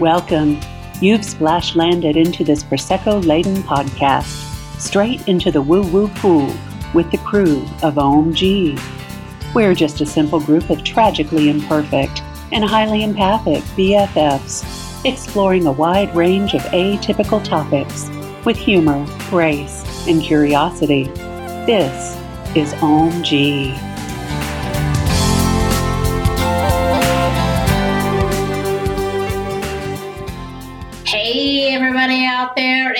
Welcome. You've splash landed into this Prosecco laden podcast, straight into the woo woo pool with the crew of OMG. We're just a simple group of tragically imperfect and highly empathic BFFs, exploring a wide range of atypical topics with humor, grace, and curiosity. This is OMG.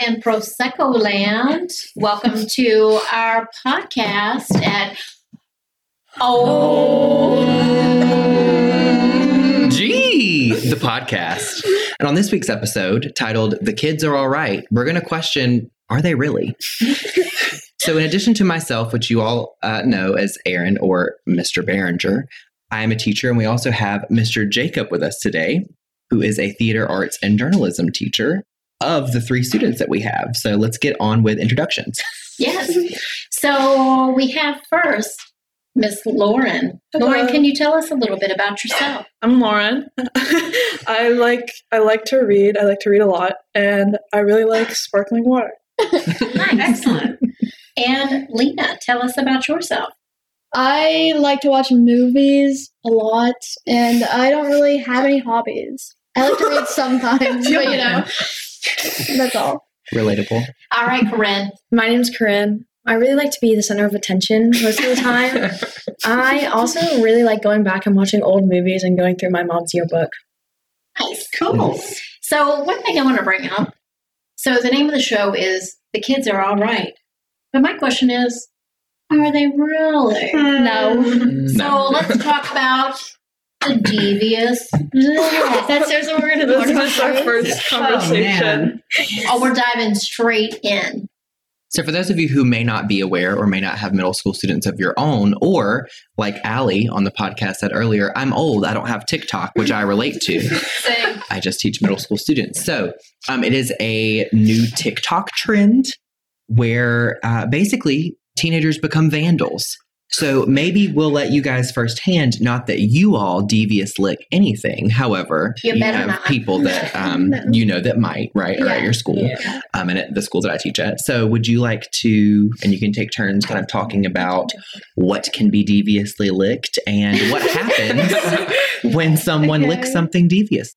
In Prosecco land. Welcome to our podcast at Oh. G, the podcast. And on this week's episode, titled The Kids Are All Right, we're going to question are they really? so, in addition to myself, which you all uh, know as Aaron or Mr. Behringer, I am a teacher, and we also have Mr. Jacob with us today, who is a theater arts and journalism teacher of the three students that we have. So, let's get on with introductions. Yes. So we have first Miss Lauren. Lauren, can you tell us a little bit about yourself? I'm Lauren. I like I like to read. I like to read a lot, and I really like sparkling water. Nice. Excellent. And Lena, tell us about yourself. I like to watch movies a lot, and I don't really have any hobbies. I like to read sometimes, but you know, that's all. Relatable. All right, Corine. My name's Corine. I really like to be the center of attention most of the time. I also really like going back and watching old movies and going through my mom's yearbook. Nice. Cool. So, one thing I want to bring up so, the name of the show is The Kids Are All Right. But my question is, are they really? Hmm. No. So, let's talk about the devious. That's there's what we're gonna This is our first conversation. Oh, we're diving straight in. So, for those of you who may not be aware or may not have middle school students of your own, or like Allie on the podcast said earlier, I'm old, I don't have TikTok, which I relate to. Same. I just teach middle school students. So, um, it is a new TikTok trend where uh, basically teenagers become vandals. So, maybe we'll let you guys firsthand, not that you all devious lick anything. However, You better have not. people that um, No. you know that might, right, or at your school um, and at the school that I teach at. So, would you like to, and you can take turns kind of talking about what can be deviously licked and what happens when someone licks something devious?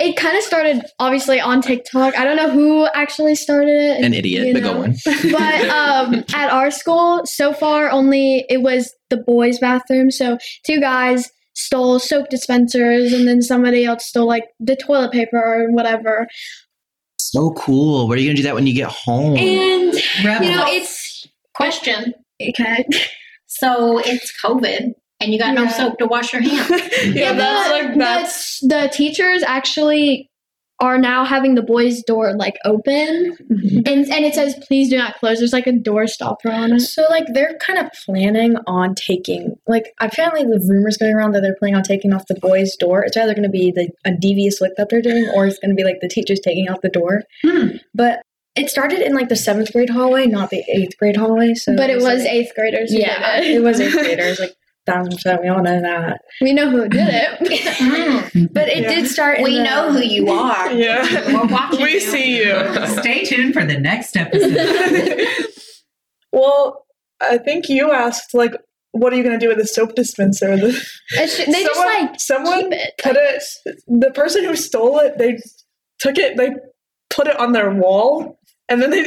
It kind of started obviously on TikTok. I don't know who actually started it. An idiot, you but go on. but um, at our school, so far only it was the boys' bathroom. So two guys stole soap dispensers, and then somebody else stole like the toilet paper or whatever. So cool. What are you going to do that when you get home? And Rebel. you know, it's Question. okay. So, it's COVID and you got no soap to wash your hands. Yeah, that's the, like that's the, the teachers actually are now having the boys' door like open, Mm-hmm. and and it says please do not close. There's like a door stopper on it. So, like, they're kind of planning on taking, like, apparently the rumors going around that they're planning on taking off the boys' door. It's either going to be the a devious lick that they're doing, or it's going to be like the teachers taking out the door. Hmm. But it started in like the seventh grade hallway, not the eighth grade hallway. So, But it was like- eighth graders. yeah, it was eighth graders. Like, thousand percent, we all know that. We know who did it. Mm. But it Yeah. did start. in We the- know who you are. yeah. We're watching we you. see you. Stay tuned for the next episode. well, I think you asked like, what are you going to do with the soap dispenser? The, should- they just like someone keep it. put it. The person who stole it, they took it. They put it on their wall. And then they, and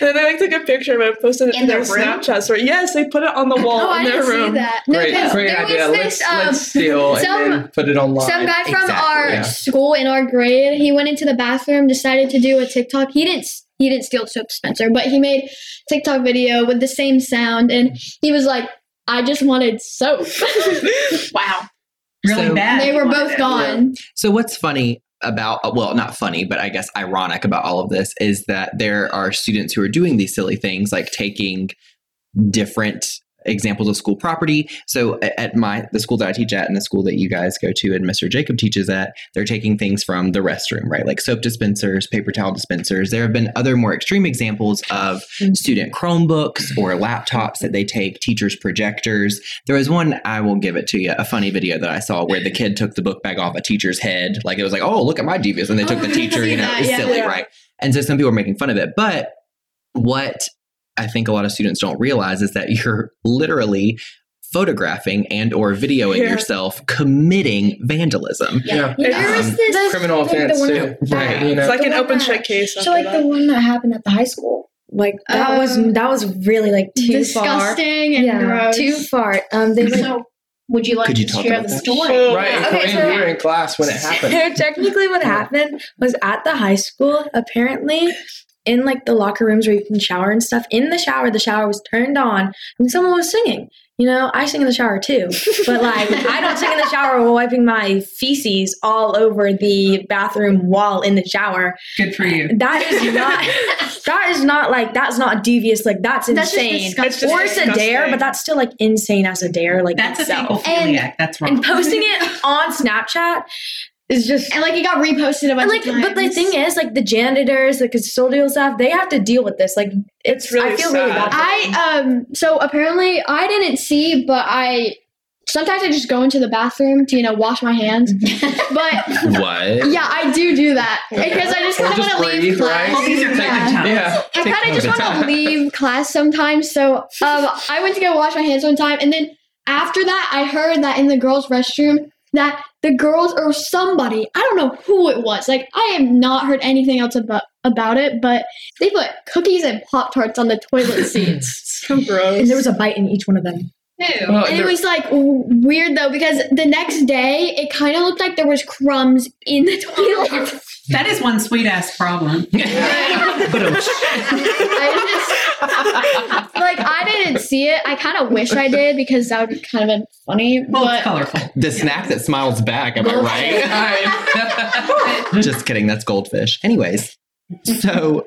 then they like took a picture of it, posted it In to their their? Snapchat story. Yes, they put it on the wall Oh, I in their didn't see room. that. No, Great, 'cause great there idea. was Let's, this, um, let's steal some- and then put it online. Some guy from Exactly, our yeah. school in our grade, he went into the bathroom, decided to do a TikTok. He didn't he didn't steal soap Spencer, but he made TikTok video with the same sound and he was like, I just wanted soap. Wow. really So- bad. they were both it. gone. So what's funny about uh, well, not funny, but I guess ironic about all of this is that there are students who are doing these silly things like taking different examples of school property. So at my the school that I teach at and the school that you guys go to and Mr. Jacob teaches at, they're taking things from the restroom, right? Like soap dispensers, paper towel dispensers. There have been other more extreme examples of student Chromebooks or laptops that they take, teachers' projectors. There was one I will give it to you, a funny video that I saw where the kid took the book bag off a teacher's head. Like it was like, oh, look at my devious. And they took the Oh, teacher, you know, it's yeah. silly, Yeah. right? And so some people are making fun of it. But what I think a lot of students don't realize is that you're literally photographing and or videoing Yeah. yourself committing vandalism. Yeah. There Um, was this Criminal like offense one too. that- Right. You It's like The an open that- shut case. So like that. the one that happened at the high school, like that was Um, that was really like too disgusting far. and yeah, gross. too far. Um, they like So, would you like Could you to talk share about the that? story? Right. And Okay, so- you were in class when it happened. So technically what happened was at the high school apparently in like the locker rooms where you can shower and stuff in the shower the shower was turned on and someone was singing you know i sing in the shower too but like i don't sing in the shower while wiping my feces all over the bathroom wall in the shower Good for you. that is not that is not like that's not devious like that's That's just insane disgusting. or it's a dare but that's still like insane as a dare like That's a itself. thankful That's wrong. and posting it on snapchat is just and like it got reposted a bunch and like, of times. but the thing is, like the janitors, the custodial staff, they have to deal with this. Like, it's, It's really I feel really bad. for. I um so apparently I didn't see, but I sometimes I just go into the bathroom to you know wash my hands. but What? yeah, I do do that because I just kind of want to leave class. right? Well, these are Yeah. Yeah. I kind of just want to leave class sometimes. So um, I went to go wash my hands one time, and then after that, I heard that in the girls' restroom that the girls or somebody, I don't know who it was. Like I have not heard anything else about about it, but they put cookies and pop tarts on the toilet seats. so gross. and there was a bite in each one of them. Ew. Well, And it was like weird though because the next day it kind of looked like there was crumbs in the toilet. That is one sweet ass problem. But I just like I didn't see it. I kind of wish I did because that would kind of been funny. Well, it's but colorful. the snack that smiles back, am I right? Just kidding. That's goldfish. Anyways, so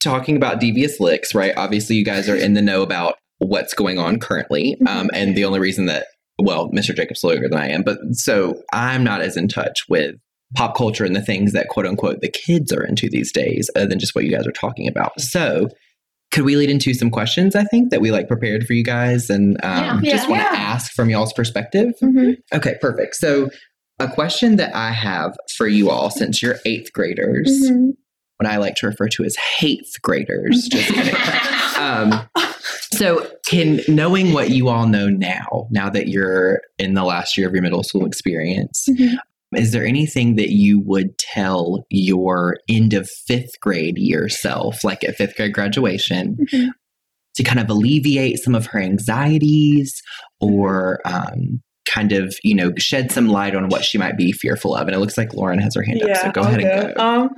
talking about devious licks, right? Obviously, you guys are in the know about what's going on currently. Um, and the only reason that, well, Mr. Jacob's lawyer than I am, but so I'm not as in touch with pop culture and the things that quote unquote the kids are into these days, other than just what you guys are talking about. So, could we lead into some questions? I think that we like prepared for you guys, and um, Yeah. just Yeah. want to ask from y'all's perspective. Mhm. Okay, perfect. So, a question that I have for you all, since you're eighth graders, Mhm. what I like to refer to as eighth graders, just kidding. um, so, can knowing what you all know now, now that you're in the last year of your middle school experience, Mhm. is there anything that you would tell your end of fifth grade year self, like at fifth grade graduation, Mhm. to kind of alleviate some of her anxieties or um, kind of, you know, shed some light on what she might be fearful of? And it looks like Lauren has her hand up, so go I'll ahead and go. Um,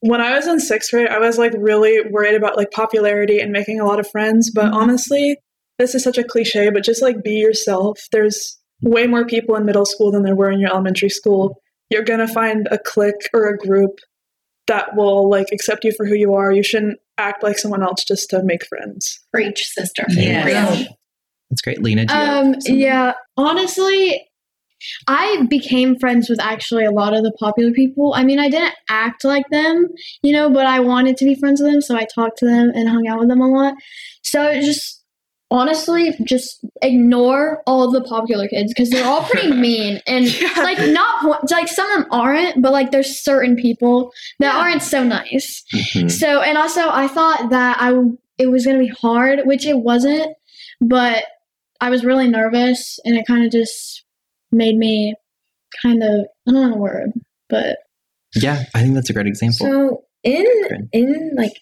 when I was in sixth grade, I was like really worried about like popularity and making a lot of friends. But Mm-hmm. honestly, this is such a cliche, but just like be yourself. There's way more people in middle school than there were in your elementary school. You're gonna find a clique or a group that will like accept you for who you are. You shouldn't act like someone else just to make friends. Preach, sister. Yes. Preach. That's great. Lena, do you Um, something? yeah, honestly, I became friends with actually a lot of the popular people. I mean, I didn't act like them, you know, but I wanted to be friends with them, so I talked to them and hung out with them a lot. So it just honestly, just ignore all the popular kids because they're all pretty mean and like not like some of them aren't, but like there's certain people that aren't so nice. Mhm. So, and also, I thought that I it was gonna be hard, which it wasn't, but I was really nervous, and it kind of just made me kind of I don't know the word, but Yeah, I think that's a great example. So in Good. in like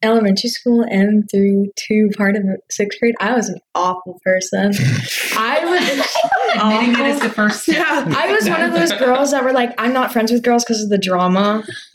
elementary school and through to part of sixth grade, I was an awful person. I was Admitting it is awful. the first. Yeah. I was one of those girls that were like, I'm not friends with girls because of the drama.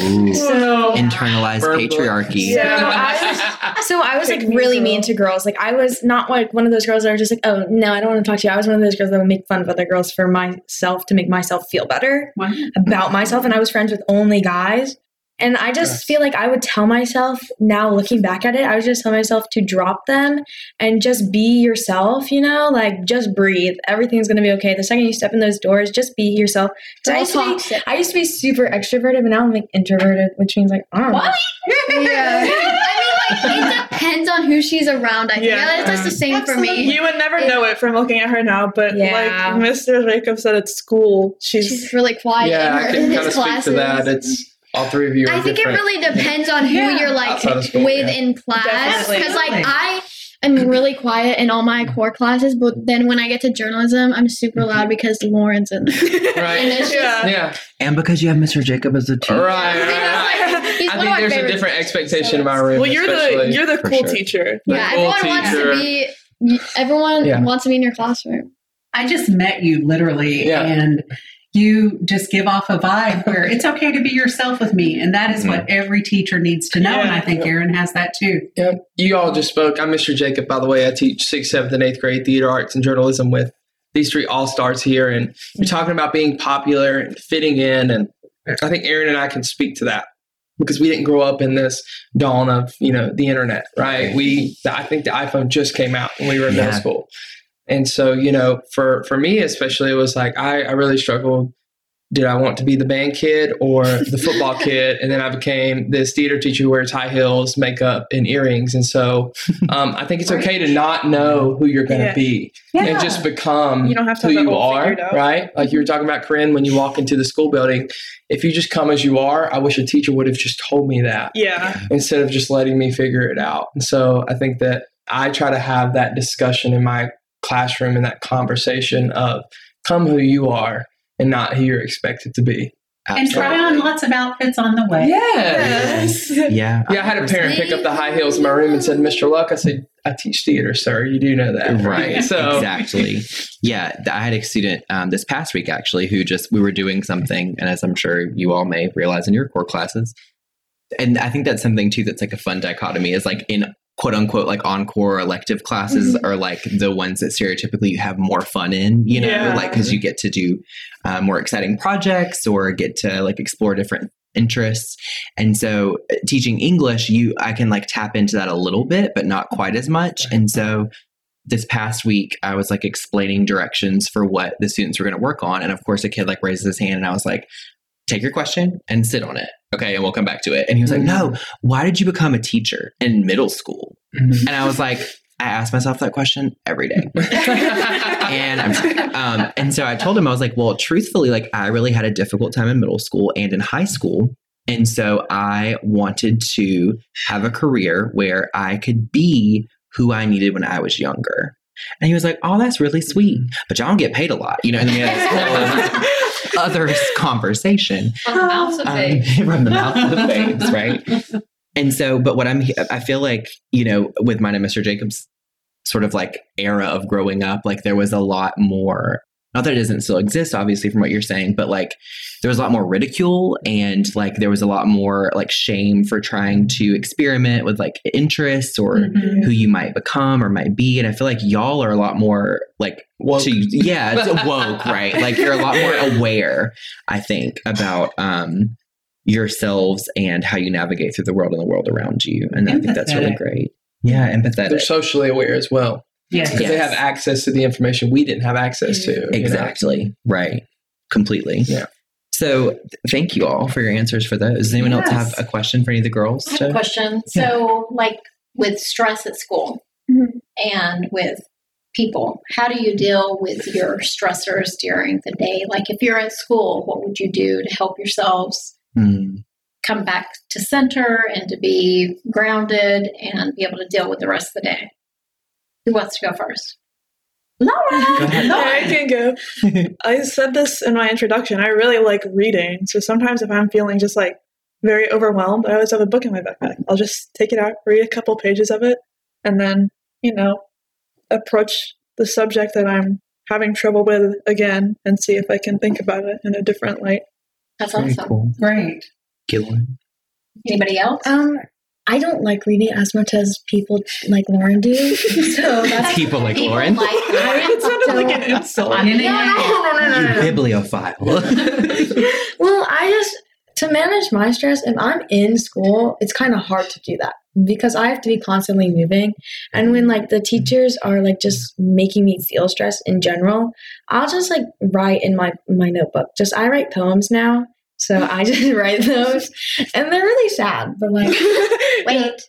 Ooh. So Internalized Burn book. patriarchy. Yeah, So I was like Pick me really girl. mean to girls. Like I was not like one of those girls that are just like, oh no, I don't want to talk to you. I was one of those girls that would make fun of other girls for myself to make myself feel better What? about myself. And I was friends with only guys. And I just feel like I would tell myself now looking back at it, I would just tell myself to drop them and just be yourself, you know, like just breathe. Everything's gonna be okay. The second you step in those doors, just be yourself. 'Cause I used, to be. I used to be super extroverted, but now I'm like introverted, which means like I don't. What? Yeah. I mean, like, it depends on who she's around. I think Yeah. yeah. that's just the same for me. You would never know it from looking at her now, but Yeah. like Mr. Jacob said at school, she's, She's really quiet yeah, in, her, I can his kind of speak to that. It's all three of you. Are I think different. it really depends on who Yeah, you're like school, with yeah. in class. Because like I am really quiet in all my core classes, but then when I get to journalism, I'm super mm-hmm. loud because Lauren's in there. And it's just Yeah. Yeah, And because you have Mr. Jacob as a teacher. right. right, right. He's I think there's a different expectation in my room. well, you're the you're the cool sure. teacher. The Yeah, cool everyone wants to be. Everyone Yeah. wants to be in your classroom. I just met you literally, Yeah. and you just give off a vibe where it's okay to be yourself with me. And that is what mm-hmm. every teacher needs to know. and I think Aaron has that too. Yeah, you all just spoke. I'm Mr. Jacob, by the way. I teach sixth, seventh, and eighth grade theater arts and journalism with these three all stars here. And you're talking about being popular and fitting in. And I think Aaron and I can speak to that because we didn't grow up in this dawn of you know the internet, right? We I think the iPhone just came out when we were in middle school. And so, you know, for for me especially, it was like I, I really struggled. Did I want to be the band kid or the football kid? And then I became this theater teacher who wears high heels, makeup, and earrings. And so um, I think it's okay to not know who you're going to Yeah. be and just become You don't have to who have you are, right? Like you were talking about, Corine, when you walk into the school building, if you just come as you are, I wish a teacher would have just told me that Yeah. instead of just letting me figure it out. And so I think that I try to have that discussion in my classroom and that conversation of come who you are and not who you're expected to be. And try on lots of outfits on the way. Yes. Yeah. Yeah, I had a parent pick up the high heels in my room and said, Mr. Luck, I said, I teach theater, sir. You do know that. Right. So exactly. Yeah. I had a student um, this past week actually who just we were doing something, and as I'm sure you all may realize in your core classes, and I think that's something too that's like a fun dichotomy is like in quote unquote like encore elective classes are like the ones that stereotypically you have more fun in, you know, Yeah. like because you get to do uh, more exciting projects or get to like explore different interests. And so uh, teaching English, you I can like tap into that a little bit, but not quite as much. And so this past week I was like explaining directions for what the students were going to work on. And of course a kid like raises his hand and I was like, take your question and sit on it. Okay, and we'll come back to it. And he was like, No, why did you become a teacher in middle school? Mhm. And I was like, I ask myself that question every day. and I'm um, and so I told him I was like, well, truthfully, like I really had a difficult time in middle school and in high school, and so I wanted to have a career where I could be who I needed when I was younger. And he was like, "Oh, that's really sweet, but y'all don't get paid a lot, you know." And then we had this whole other conversation From the mouths of um, from the mouth of the babes, right? And so, but what I'm, I feel like, you know, with mine and Mr. Jacobs sort of like era of growing up, like there was a lot more, not that it doesn't still exist, obviously, from what you're saying, but like there was a lot more ridicule and like there was a lot more like shame for trying to experiment with like interests or Mhm. who you might become or might be. And I feel like y'all are a lot more like Woke. to yeah, it's woke, right? Like you're a lot more aware, I think, about um yourselves and how you navigate through the world and the world around you. And I think that's really great. Yeah, empathetic. They're socially aware as well Yes. because they have access to the information we didn't have access to. you know? Exactly. Right. Completely. Yeah. So thank you all for your answers for those. Does anyone else have a question for any of the girls? I have a to- question. So, like with stress at school Mhm. and with people, how do you deal with your stressors during the day? Like, if you're at school, what would you do to help yourselves Hmm. come back to center and to be grounded and be able to deal with the rest of the day? Who wants to go first? Go ahead. I can go. I said this in my introduction. I really like reading. So sometimes if I'm feeling just like very overwhelmed, I always have a book in my backpack. I'll just take it out, read a couple pages of it, and then, you know, approach the subject that I'm having trouble with again and see if I can think about it in a different light. That's Very awesome. cool. Great. Gillian. Anybody else? Um, I don't like reading as much as people like Lauren do. So that's People like People Lauren. like Lauren. It sounded like an So- insult. No, no, no, no, no, no, You no. bibliophile. well, I just to manage my stress, if I'm in school, it's kind of hard to do that because I have to be constantly moving. And when like the teachers are like just making me feel stressed in general, I'll just like write in my my notebook. Just I write poems now. So I just write those, and they're really sad. But like, Wait,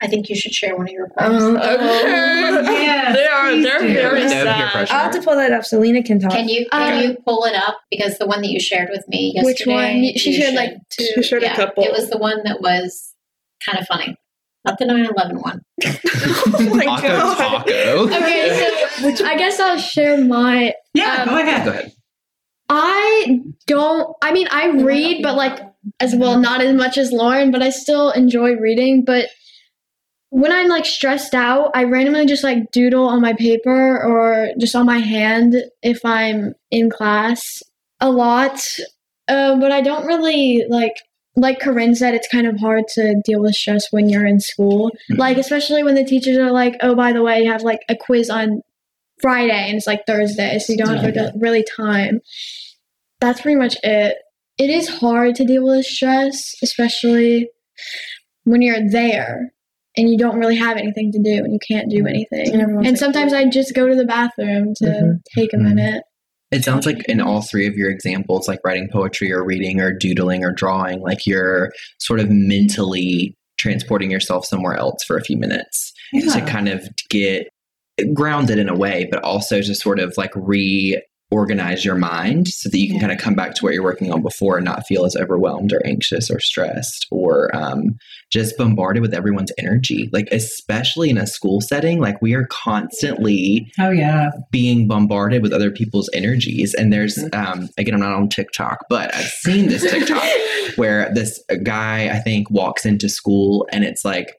I think you should share one of your poems. um, Yes, they are. please They're do. very No sad. I'll have to pull that up so Lena can talk. Can you can Uh, you pull it up because the one that you shared with me yesterday? Which one? She you shared should- like two. She shared yeah, a couple. It was the one that was kind of funny, not the 9/11 one. oh my Taco god. taco. Okay, so I guess I'll share my. Yeah, Um, go ahead. Go ahead. I don't. I mean, I read, but like as well, not as much as Lauren. But I still enjoy reading. But when I'm like stressed out, I randomly just like doodle on my paper or just on my hand if I'm in class a lot. Uh, but I don't really like. Like Corine said, it's kind of hard to deal with stress when you're in school. Like, especially when the teachers are like, "Oh, by the way, you have like a quiz on Friday and it's like Thursday, so you don't have to really time." That's pretty much it. It is hard to deal with stress, especially when you're there and you don't really have anything to do and you can't do anything. And And sometimes I just go to the bathroom to Mhm. take a Mhm. minute. It sounds like in all three of your examples, like writing poetry or reading or doodling or drawing, like you're sort of mentally transporting yourself somewhere else for a few minutes to kind of get grounded in a way, but also to sort of like reorganize your mind so that you can Yeah. kind of come back to what you're working on before and not feel as overwhelmed or anxious or stressed or um, just bombarded with everyone's energy. Like, especially in a school setting, like we are constantly Oh yeah. being bombarded with other people's energies. And there's, um, again, I'm not on TikTok, but I've seen this TikTok where this guy, I think, walks into school and it's like,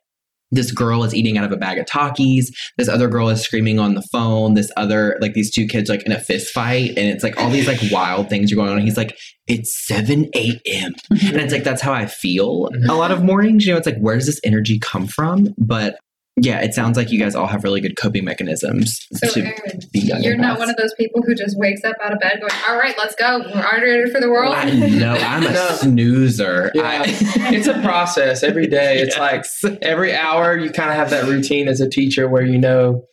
this girl is eating out of a bag of Takis. This other girl is screaming on the phone. This other, like these two kids, like in a fist fight, and it's like all these like wild things are going on. And he's like, "It's seven a.m." Mm-hmm. and it's like that's how I feel mm-hmm. a lot of mornings. You know, it's like where does this energy come from? But yeah, it sounds like you guys all have really good coping mechanisms So, to Aaron, be young. you're not one of those people who just wakes up out of bed going, "All right, let's go. We're ready for the world." I know I'm a snoozer. Yeah. I- it's a process every day. It's like every hour you kind of have that routine as a teacher where you know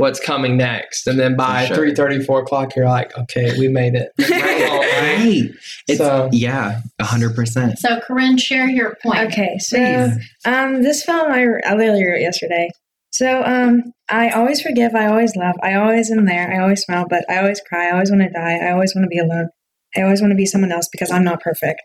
what's coming next, and then by For sure. three thirty, four o'clock, you're like, okay, we made it. All right. right. It's So- yeah, a hundred percent. So, Corine, share your point. Okay, so um, this film I, I literally wrote yesterday. So um, I always forgive, I always love, I always am there, I always smile, but I always cry, I always want to die, I always want to be alone, I always want to be someone else because I'm not perfect.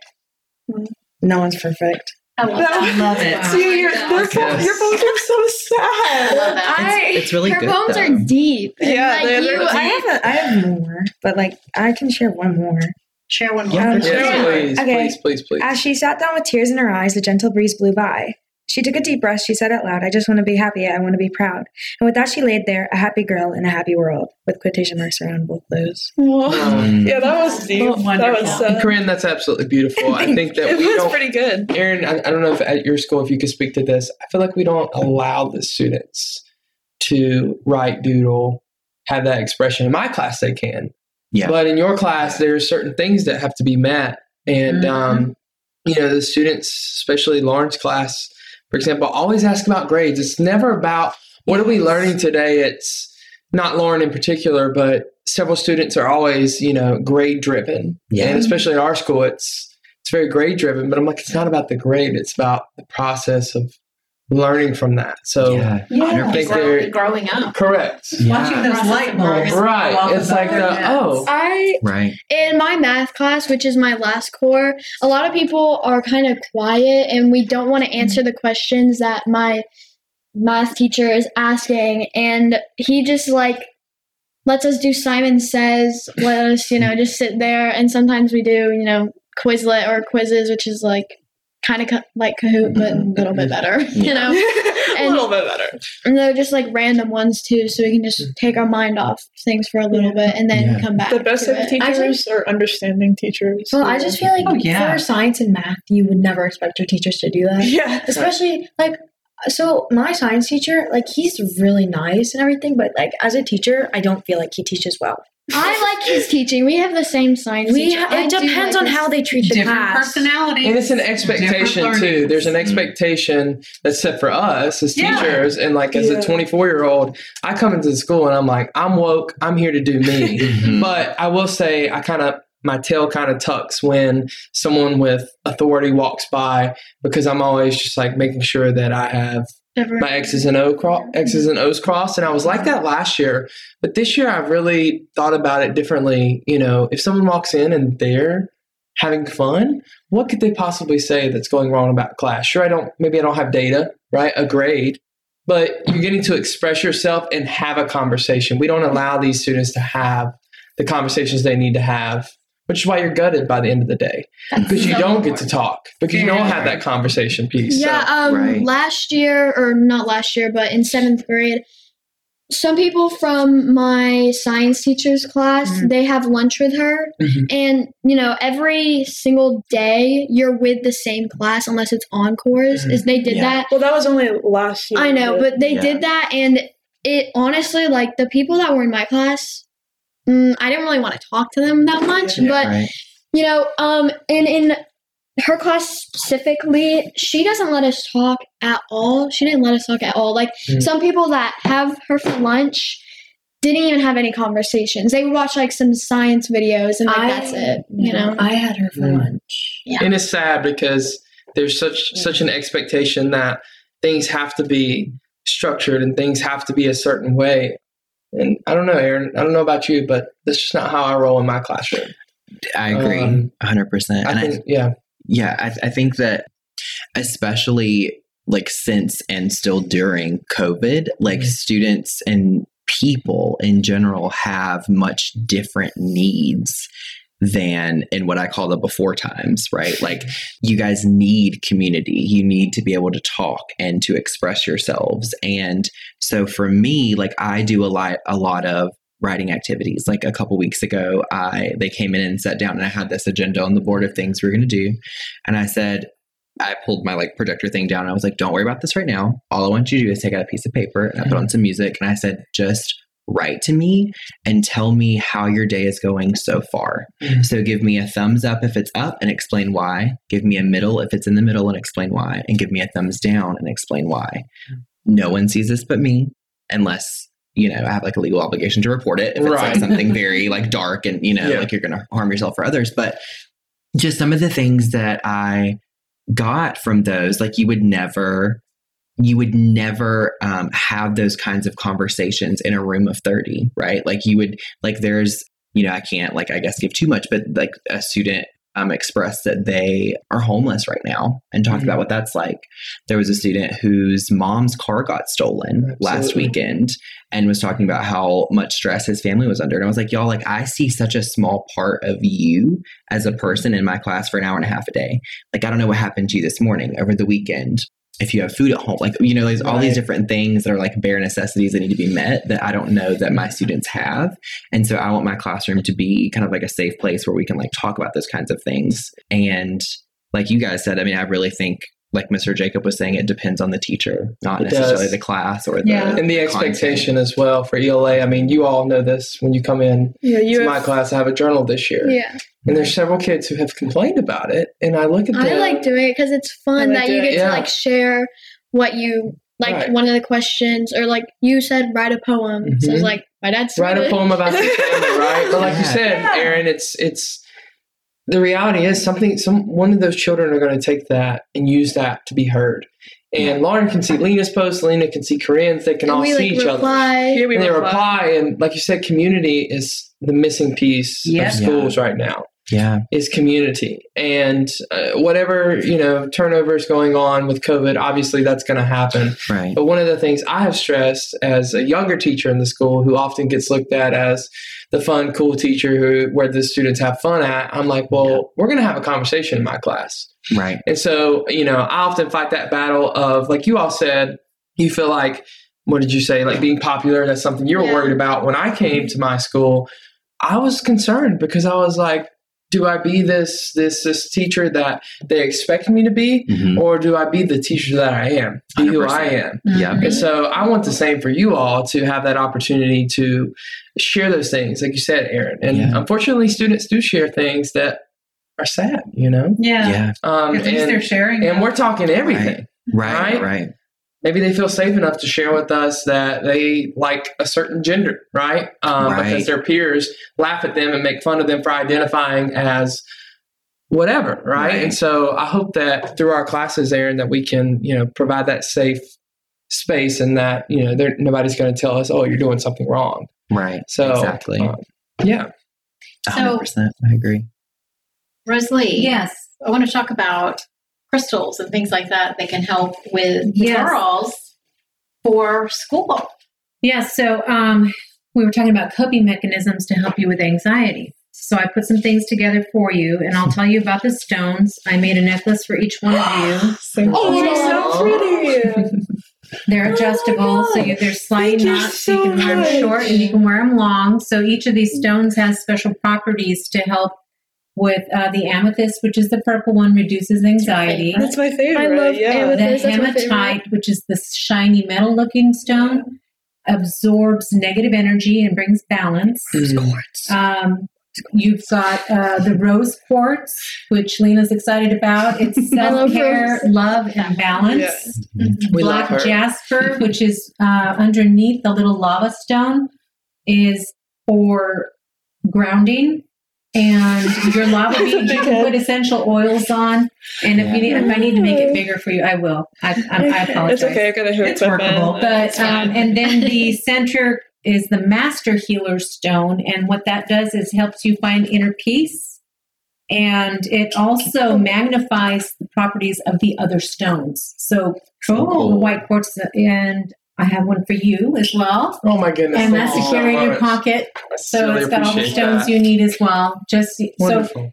No one's perfect. I love that. Love it. Wow. See, your, Yes. your, your poems are so I sad. love that. I It's really Her good. poems though. are deep. Yeah, like, they're- you, they're I have a, I have more, but like I can share one more. Share one more. Yeah, Um. Yes, please, Okay. please, please, please. As she sat down with tears in her eyes, the gentle breeze blew by. She took a deep breath. She said out loud, I just want to be happy. I want to be proud. And with that, she laid there, a happy girl in a happy world, with quotation marks around both those. Um, yeah, that was deep. Oh, that was sad. Corine, that's absolutely beautiful. I think that It we was don't. pretty good. Aaron, I, I don't know if at your school if you could speak to this. I feel like we don't allow the students to write, doodle, have that expression. In my class, they can, Yeah. but in your class, there are certain things that have to be met, and Mhm. um, you know the students, especially Lauren's class, for example, always ask about grades. It's never about what are we learning today. It's not Lauren in particular, but several students are always you know grade driven, Yeah. and especially at our school, it's it's very grade driven, but I'm like, it's not about the grade. It's about the process of learning from that. So, yeah, I think Grow- they're growing up. correct. Watching those light bulbs. Right. It's like their the, heads. oh, I right. in my math class, which is my last core, a lot of people are kind of quiet and we don't want to answer the questions that my math teacher is asking. And he just like lets us do Simon Says, let us, you know, just sit there. And sometimes we do, you know, Quizlet or Quizizz, which is like kind of like Kahoot, but a little bit better, you know? a little bit better. And they're just like random ones too, so we can just mm. take our mind off things for a little bit and then Yeah. come back. The best to of it. teachers are understanding teachers. Well, I just feel like Oh, yeah. for science and math, you would never expect your teachers to do that. yeah. Especially like, so my science teacher, like, he's really nice and everything, but like, as a teacher, I don't feel like he teaches well. I like his teaching. We have the same science. We teacher. I it do depends like on how they treat the Different class. personalities. and it's an expectation too. There's an expectation that's set for us as Yeah. teachers, and like as Yeah. a 24 year old, I come into the school and I'm like, I'm woke. I'm here to do me. Mhm. but I will say, I kind of my tail kind of tucks when someone with authority walks by because I'm always just like making sure that I have Never- my X's and O cro- X's and O's crossed, and I was like that last year. But this year, I've really thought about it differently. You know, if someone walks in and they're having fun, what could they possibly say that's going wrong about class? Sure, I don't. Maybe I don't have data, right? A grade, but you're getting to express yourself and have a conversation. We don't allow these students to have the conversations they need to have. Which is why you're gutted by the end of the day because you so don't get to talk because you don't have that conversation piece. So- Yeah, um, Right. last year, or not last year, but in seventh grade, some people from my science teacher's class, Mhm. they have lunch with her. Mhm. And, you know, every single day you're with the same class unless it's encores. Mhm. Is they did Yeah. that. Well, that was only last year. I know, but they Yeah. did that, and it honestly, like the people that were in my class, mm, I didn't really want to talk to them that much. Yeah. but right. you know, um, and in her class specifically, she doesn't let us talk at all. She didn't let us talk at all. Like Mm. some people that have her for lunch didn't even have any conversations. They would watch like some science videos and like I- that's it. You know. I had her for Mm. lunch. and it's sad because there's such such an expectation that things have to be structured and things have to be a certain way and i don't know aaron i don't know about you but that's just not how i roll in my classroom I agree, Um, hundred percent. i And I, think yeah yeah, I, I think that especially like since and still during COVID, like Mhm. students and people in general have much different needs than in what I call the before times, right? Like you guys need community. You need to be able to talk and to express yourselves. And so for me, like I do a lot a lot of writing activities. Like a couple weeks ago, I they came in and sat down and I had this agenda on the board of things we are going to do. And I said, I pulled my like projector thing down. And I was like, don't worry about this right now. All I want you to do is take out a piece of paper and I put mm-hmm. on some music. And I said, just write to me and tell me how your day is going so far. Mhm. So give me a thumbs up if it's up and explain why. Give me a middle if it's in the middle and explain why. And give me a thumbs down and explain why. No one sees this but me unless you know, I have like a legal obligation to report it if it's like something very like dark and you know, Yeah. like you're gonna harm yourself or others. But just some of the things that I got from those, like you would never you would never um, have those kinds of conversations in a room of 30 right? Like you would like there's you know i can't like i guess give too much but like a student um, expressed that they are homeless right now and talked Mhm. about what that's like. There was a student whose mom's car got stolen last weekend and was talking about how much stress his family was under. And i was like y'all like i see such a small part of you as a person in my class for an hour and a half a day. Like i don't know what happened to you this morning over the weekend if you have food at home like you know there's all these different things that are like bare necessities that need to be met that i don't know that my students have. And so i want my classroom to be kind of like a safe place where we can like talk about those kinds of things. And like you guys said i mean i really think like mr jacob was saying it depends on the teacher not It necessarily does. the class or the Yeah. and the content. expectation as well for ela i mean you all know this when you come in Yeah, you to my class. I have a journal this year. Yeah, and there's several kids who have complained about it and i look at them I like doing it because it's fun like that you get it, yeah. to like share what you like. Right. One of the questions, or like you said, write a poem. So Mhm. it's like my dad's write a poem about your family, right? But like you Yeah. said, Aaron, it's it's the reality is something some one of those children are going to take that and use that to be heard. And Lauren can see Lena's post, Lena can see Corine's. they can all we see like each other. reply. here we And they reply. reply and like you said, community is the missing piece Yeah. of schools right now yeah is community and uh, whatever you know turnover is going on with covid obviously that's going to happen right but one of the things I have stressed as a younger teacher in the school who often gets looked at as the fun, cool teacher who where the students have fun at, I'm like, well, Yeah. we're gonna have a conversation in my class. right And so, you know, I often fight that battle of like you all said, you feel like what did you say? Like being popular, that's something you were Yeah. worried about. When I came to my school, I was concerned because I was like, do I be this this this teacher that they expect me to be, Mhm. or do I be the teacher that I am, be who I 100%. am? Yeah. And so I want the same for you all to have that opportunity to share those things, like you said, Aaron. And Yeah. unfortunately, students do share things that are sad, you know. Yeah. Yeah. Um, At least and, they're sharing. and we're talking everything. Right. Right? Right. Maybe they feel safe enough to share with us that they like a certain gender, right? Um, Right. Because their peers laugh at them and make fun of them for identifying as whatever, right? Right. And so I hope that through our classes, Aaron, that we can, you know, provide that safe space and that, you know, nobody's going to tell us, oh, you're doing something wrong. Right. So, exactly. um, yeah. So- hundred percent. I agree. Rosalie, Yes. I want to talk about crystals and things like that that can help with Yes. girls for school. Yes. So um, we were talking about coping mechanisms to help you with anxiety. So I put some things together for you, and I'll tell you about the stones. I made a necklace for each one of you. Oh, they're so pretty. They're adjustable, so you, they're sliding Thank you knots. you so can wear them much. short and you can wear them long. So each of these stones has special properties to help with uh, the amethyst, which is the purple one, reduces anxiety. That's my favorite. I love yeah. amethyst. The That's my favorite. hematite, which is the shiny metal looking stone, absorbs negative energy and brings balance. Um, you've got uh, the rose quartz, which Lena's excited about. It's self care, love, and balance. Yes. We Black love her. jasper, which is uh, underneath the little lava stone, is for grounding. And your lava beads, you can put essential oils on. And if you need, if I need to make it bigger for you, I will. I, I, I apologize. It's okay. I've got a haircut. It's workable. But um, and then the center is the Master Healer Stone, and what that does is helps you find inner peace, and it also magnifies the properties of the other stones. So Cool. the white quartz, and I have one for you as well. Oh my goodness. And thank that's you oh, to carry in your pocket. So really it's got all the stones that. you need as well. Just so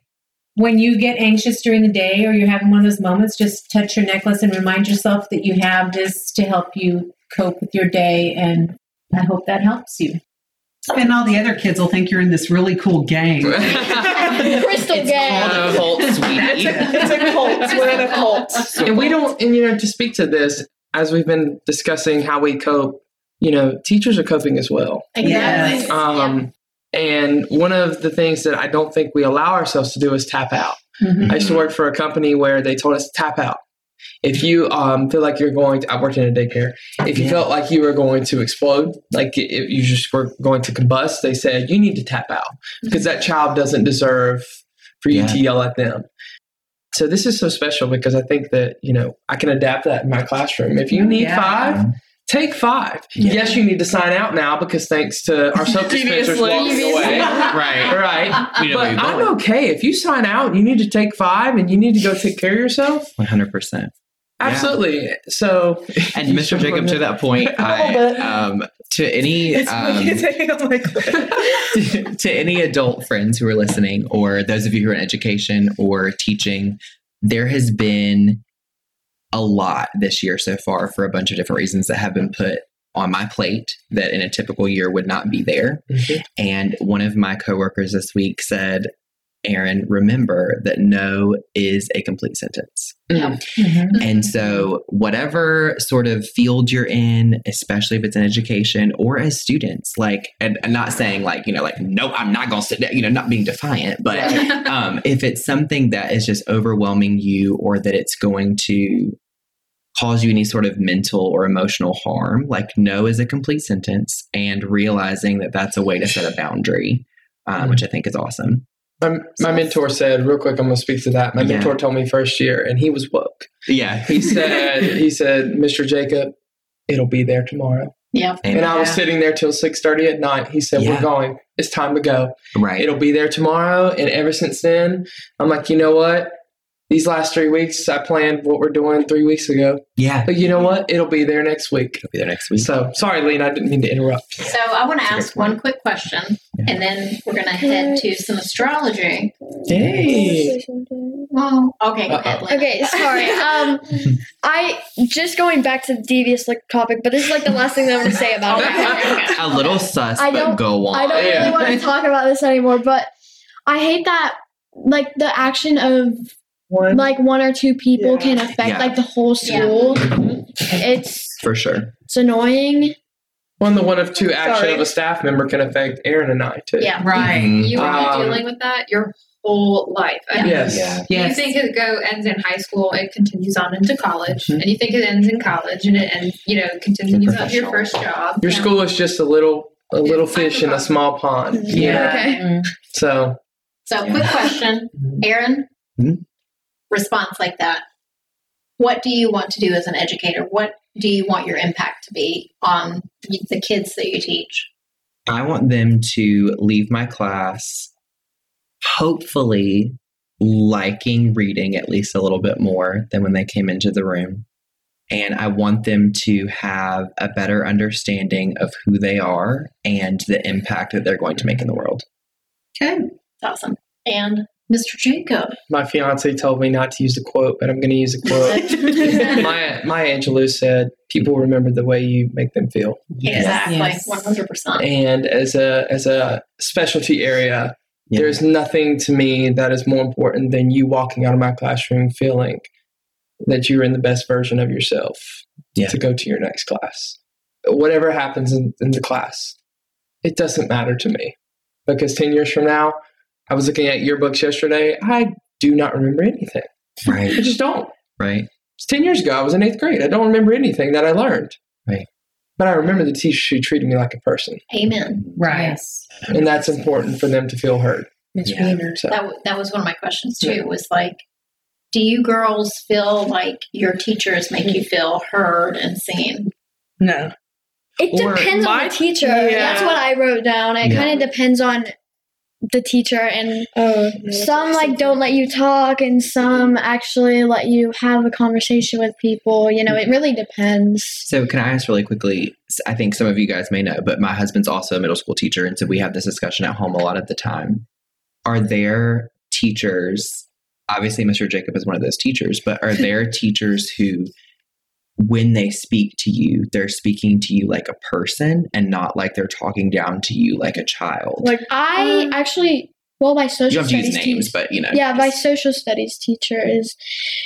when you get anxious during the day or you're having one of those moments, just touch your necklace and remind yourself that you have this to help you cope with your day. And I hope that helps you. And all the other kids will think you're in this really cool gang. Crystal It's gang. called a cult, It's a, it's a cult. We're in a cult. and we don't and you know to speak to this as we've been discussing how we cope you know teachers are coping as well Exactly. um, and one of the things that i don't think we allow ourselves to do is tap out i used to work for a company where they told us to tap out if you um, feel like you're going to, I worked in a daycare. If you Yeah. felt like you were going to explode, like if you just were going to combust, they said you need to tap out because that child doesn't deserve for you Yeah. to yell at them. So this is so special because I think that you know I can adapt that in my classroom. If you need Yeah. five, take five. Yeah. Yes, you need to sign out now because thanks to our soap dispensers Previously. walking away. right. Right. We know where But I'm okay. If you sign out, you need to take five and you need to go take care of yourself. One hundred percent. Absolutely. So, And Mr. Jacob, to that point, I um, to any um, it's hanging on my clip. to, to any adult friends who are listening, or those of you who are in education or teaching, there has been a lot this year so far for a bunch of different reasons that have been put on my plate that in a typical year would not be there. Mhm. And one of my coworkers this week said, Aaron, remember that no is a complete sentence. And so, whatever sort of field you're in, especially if it's in education or as students, like, and, and not saying like, you know, like, no, I'm not going to sit down, you know, not being defiant, but um, if it's something that is just overwhelming you or that it's going to cause you any sort of mental or emotional harm, like, no is a complete sentence and realizing that that's a way to set a boundary, um, which I think is awesome. My, my mentor said, real quick, I'm going to speak to that. My Yeah. mentor told me first year, and he was woke. Yeah. He said, he said, Mr. Jacob, it'll be there tomorrow. Yeah. And I was sitting there till 6:30 at night. He said, Yeah. "We're going. It's time to go. right. It'll be there tomorrow." And ever since then, I'm like, you know what? These last three weeks, I planned what we're doing three weeks ago. yeah. But you know what? It'll be there next week. It'll be there next week. So sorry, Lena, I didn't mean to interrupt. So I want to ask great point. one quick question, and then we're going to head to some astrology. Hey. Well, okay, go ahead. Lynn. Okay, sorry. Um, I just going back to the devious lick topic, but this is like the last thing that I'm gonna say about it. Okay, okay. a little sus, I but don't- go on. I don't Yeah. really want to talk about this anymore, but I hate that like the action of One. like one or two people Yeah. can affect Yeah. like the whole school. It's For sure. it's annoying. One the one of two action Sorry. of a staff member can affect Aaron and I too. Yeah. Right. Mhm. You will Um, dealing with that your whole life. And Yes. Yeah. Yes. You think it go ends in high school, it continues on into college, Mhm. and you think it ends in college, and it ends, you know, continues up your first job. Your Yeah. school is just a little a little It's fish in a small pond. Yeah. Okay. So So, quick question, Aaron. Mhm. Response like that. What do you want to do as an educator? What do you want your impact to be on the kids that you teach? I want them to leave my class, hopefully liking reading at least a little bit more than when they came into the room. And I want them to have a better understanding of who they are and the impact that they're going to make in the world. Okay, that's awesome. And Mr. Jacob. my fiance told me not to use the quote, but I'm going to use a quote. Maya, Maya Angelou said, "People remember the way you make them feel." Exactly, Yes. one hundred percent. And as a as a specialty area, Yeah. there's nothing to me that is more important than you walking out of my classroom feeling that you're in the best version of yourself Yeah. to go to your next class. Whatever happens in, in the class, it doesn't matter to me because ten years from now, I was looking at yearbooks yesterday. I do not remember anything. Right. I just don't. Right. It's 10 years ago. I was in eighth grade. I don't remember anything that I learned. Right. But I remember the teacher who treated me like a person. Amen. Right. Yes. And that's important for them to feel heard. Yeah. So, That w- that was one of my questions too. Was like, do you girls feel like your teachers make you feel heard and seen? no. It Or depends on the teacher. yeah. That's what I wrote down. It Yeah. kind of depends on the teacher and Oh, some like don't let you talk and some actually let you have a conversation with people. You know, it really depends. So, can I ask really quickly? i think some of you guys may know, but my husband's also a middle school teacher. And so we have this discussion at home a lot of the time. Are there teachers, obviously, Mr. Jacob is one of those teachers, but are there teachers who, when they speak to you, they're speaking to you like a person and not like they're talking down to you like a child? Like I actually, well, my you social don't have to use studies names, teacher, but you know. yeah, my social studies teacher is,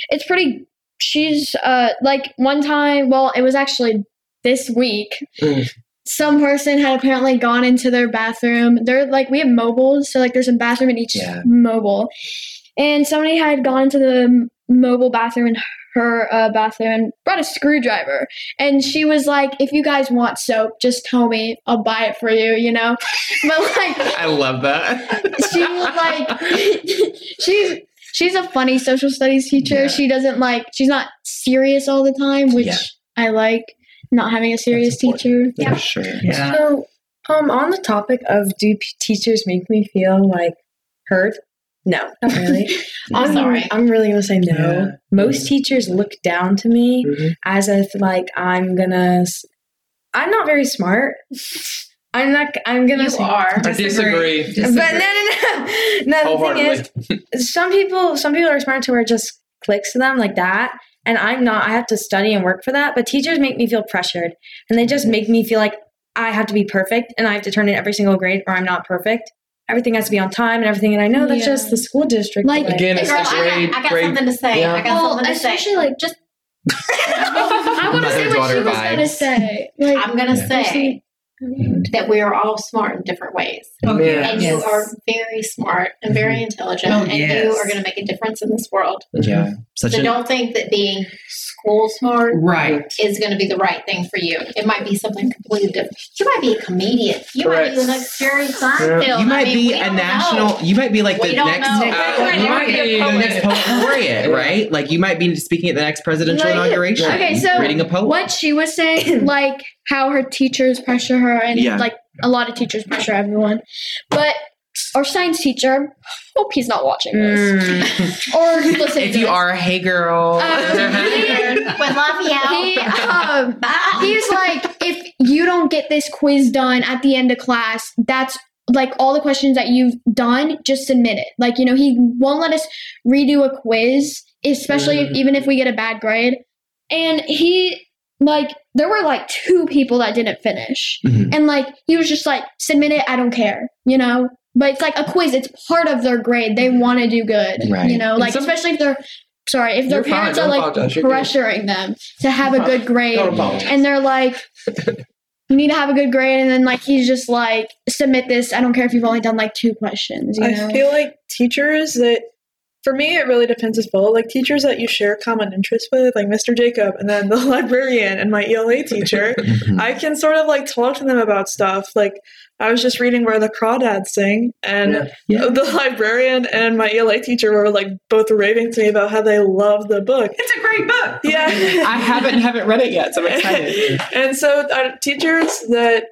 it's pretty. She's uh like one time. Well, it was actually this week. Mm. Some person had apparently gone into their bathroom. They're like we have mobiles, so like there's a bathroom in each Yeah. mobile, and somebody had gone into the mobile bathroom in her uh, bathroom and brought a screwdriver. And she was like, "If you guys want soap, just tell me. I'll buy it for you." You know, but like I love that. she was like she's she's a funny social studies teacher. Yeah. She doesn't like she's not serious all the time, which Yeah. I like. Not having a serious important. teacher. For sure. Yeah. So, um, on the topic of do p- teachers make me feel like heard? No, not really. I'm sorry. I'm really gonna say no. Yeah. Most teachers look down to me Mhm. as if like I'm gonna. s- I'm not very smart. I'm not. I'm gonna. You say, are. I disagree. But no, no, no. No, the thing is, some people some people are smart to where it just clicks to them like that and i'm not i have to study and work for that but teachers make me feel pressured and they just make me feel like i have to be perfect and i have to turn in every single grade or i'm not perfect everything has to be on time and everything and i know that's Yeah. just the school district Like- Again, Hey, it's girl, a I grade. got, I got grade something to say. yeah. I got Well, something to say. especially like just I want to say what she was gonna say. Like I'm gonna Yeah. say that we are all smart in different ways. Oh, Yeah. And yes. you are very smart and very intelligent, Oh, and you are going to make a difference in this world. Yeah. Such So an don't think that being school smart Right. is going to be the right thing for you. It might be something completely different. You might be a comedian. You might be the Correct. next Jerry Seinfeld. You I might mean, be a national. know. You might be like We the next. Uh, you might be be the next poet. poet laureate, right? Like you might be speaking at the next presidential Like- inauguration. Okay, so reading a poem. what she was saying, like how her teachers pressure her, and Yeah. like a lot of teachers pressure everyone. But our science teacher, hope he's not watching this Mm. or listening. if to you this. are, hey girl. Um, With Lafayette. he, um, he's like, if you don't get this quiz done at the end of class, that's like all the questions that you've done, just submit it. Like, you know, he won't let us redo a quiz, especially if, Mhm. even if we get a bad grade. And he, like, there were like two people that didn't finish. Mhm. And like, he was just like, submit it, I don't care, you know? but it's like a quiz. It's part of their grade. They want to do good. Right. You know, like some- especially if they're sorry, if their You're fine, parents are like apologize, good. pressuring them to have a good grade, and they're like. You need to have a good grade, and then like he's just like submit this. I don't care if you've only done like two questions. You know? I feel like teachers that, for me, it really depends as well. Like teachers that you share common interests with, like Mr. Jacob, and then the librarian and my ELA teacher. I can sort of like talk to them about stuff. Like I was just reading where the crawdads sing, and Yeah. the librarian and my ELA teacher were like both raving to me about how they love the book. It's a great book. Yeah, I haven't haven't read it yet, so I'm excited. and so uh, teachers that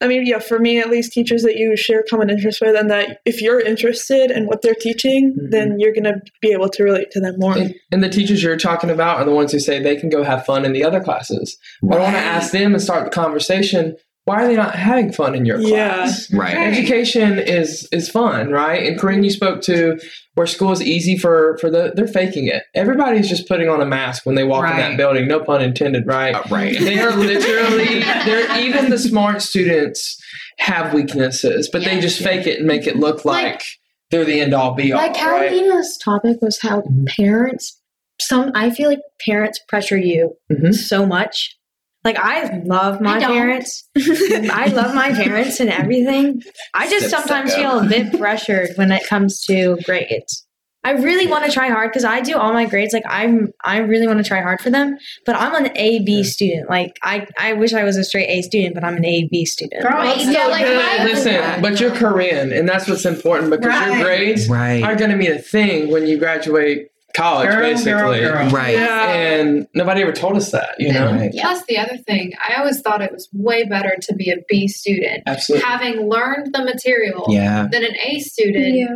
i mean yeah for me at least teachers that you share common interests with and that if you're interested in what they're teaching Mhm. then you're going to be able to relate to them more And, and the teachers you're talking about are the ones who say they can go have fun in the other classes. I want to ask them and start the conversation. Why are they not having fun in your class? Yeah. class? Right. Education is is fun, right? And Corine, you spoke to where school is easy for for the they're faking it. Everybody's just putting on a mask when they walk in that building. No pun intended, right? Uh, right. They are literally they're even the smart students have weaknesses, but they just fake it and make it look like, Like- they're the end all be all. like right? Carolina's topic was how Mhm. parents some I feel like parents pressure you Mhm. so much. Like I love my I parents. I love my parents and everything. I just Sip sometimes feel a bit pressured when it comes to grades. I really want to try hard because I do all my grades. Like I'm, I really want to try hard for them. But I'm an A B student. Like I, I wish I was a straight A student, but I'm an A B student. Girl, Yeah, yeah, like my- Listen, but you're Korean, and that's what's important because Right. your grades Right. are going to be a thing when you graduate college, Girl, girl, basically. girl. Right. yeah And nobody ever told us that, you know? Right. Plus, the other thing, I always thought it was way better to be a B student, Absolutely. having learned the material, Yeah. than an A student Yeah.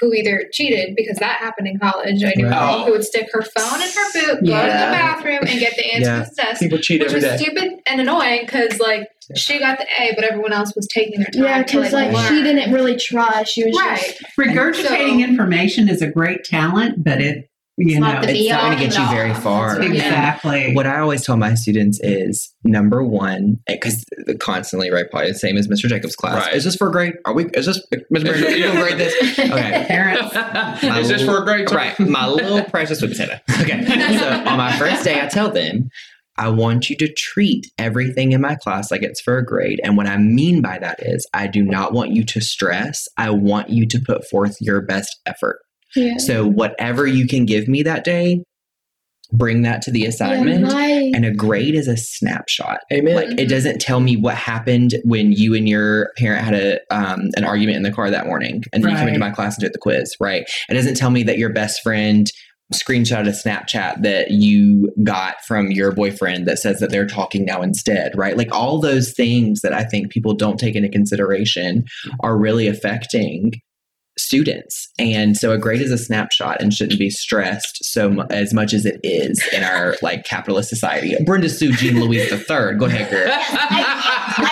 who either cheated because that happened in college. I knew a Right. girl oh. who would stick her phone in her boot, go to the bathroom, and get the answer Yeah. to the test. People cheat Which every was day. stupid and annoying because, like, she got the A, but everyone else was taking their time. Yeah, to, because like learn. she didn't really try. She was Right. just Regurgitating So- information is a great talent, but it, you not know, the It's be not going to get you all. very far. That's right. exactly. What I always tell my students is number one, eh, because constantly, right? Probably the same as Mr. Jacobs' class. Right. Is this for a grade? Are we? Is this eh, Mr. Brandon, you grade this? Okay. Parents. Is this for a great Right. My little precious sweet potato. Okay. So on my first day, I tell them, I want you to treat everything in my class like it's for a grade. And what I mean by that is, I do not want you to stress. I want you to put forth your best effort. Yeah. So whatever you can give me that day, bring that to the assignment. Yeah, my- And a grade is a snapshot. Amen. Like it doesn't tell me what happened when you and your parent had a um, an argument in the car that morning, and then you come into my class and took the quiz. Right? It doesn't tell me that your best friend screenshot a Snapchat that you got from your boyfriend that says that they're talking now instead. Right? Like all those things that I think people don't take into consideration are really affecting students and so a grade is a snapshot and shouldn't be stressed so mu- as much as it is in our like capitalist society brenda sue jean louise the third go ahead girl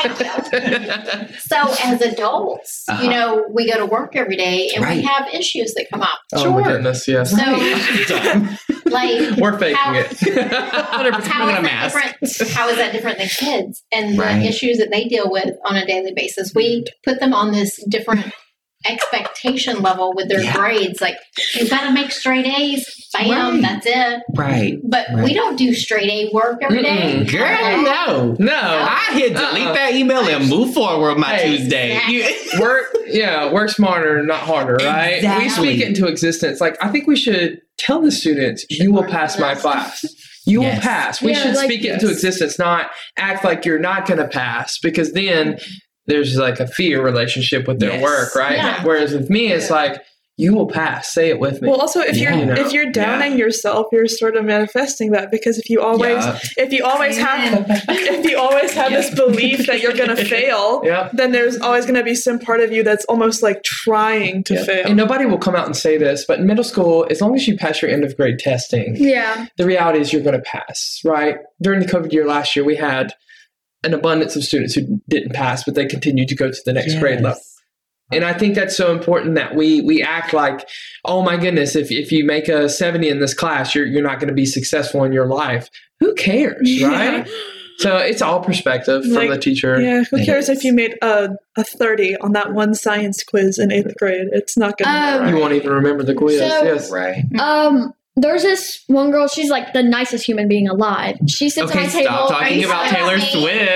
So, as adults, Uh-huh. you know, we go to work every day and Right. we have issues that come up. oh my goodness, yes. So, like, We're faking how- it. how is, that different, how is that different than kids and Right. the issues that they deal with on a daily basis? We put them on this different expectation level with their Yeah. grades. Like, you've got to make straight A's. Bam, Right. that's it. right But Right. we don't do straight A work every day. Mm-mm. girl no no. i hit delete Uh-uh. that email and move forward my Hey. tuesday You- work yeah work smarter not harder right we speak it into existence like i think we should tell the students you will pass my class you will pass we Yeah, should like- speak it into existence not act like you're not going to pass because then there's like a fear relationship with their Yes. work right Yeah. whereas with me it's like you will pass say it with me well also if Yeah. you're You know? if you're downing yourself you're sort of manifesting that because if you always Yeah. if you always have if you always have this belief that you're gonna fail Yep. then there's always gonna be some part of you that's almost like trying to Yeah. fail And nobody will come out and say this, but in middle school, as long as you pass your end of grade testing, yeah. the reality is you're going to pass, right? During the COVID year last year, we had an abundance of students who didn't pass, but they continued to go to the next grade level. And I think that's so important that we we act like, oh my goodness, if, if you make a 70 in this class, you're you're not going to be successful in your life. Who cares, right? So it's all perspective from Like, the teacher. Yeah, who cares is. if you made a, a 30 on that one science quiz in eighth grade? It's not going to Um, You won't even remember the quiz. So- yes. Right. Um, there's this one girl. She's like the nicest human being alive. She sits Okay, at my table. stop talking about Taylor Swift.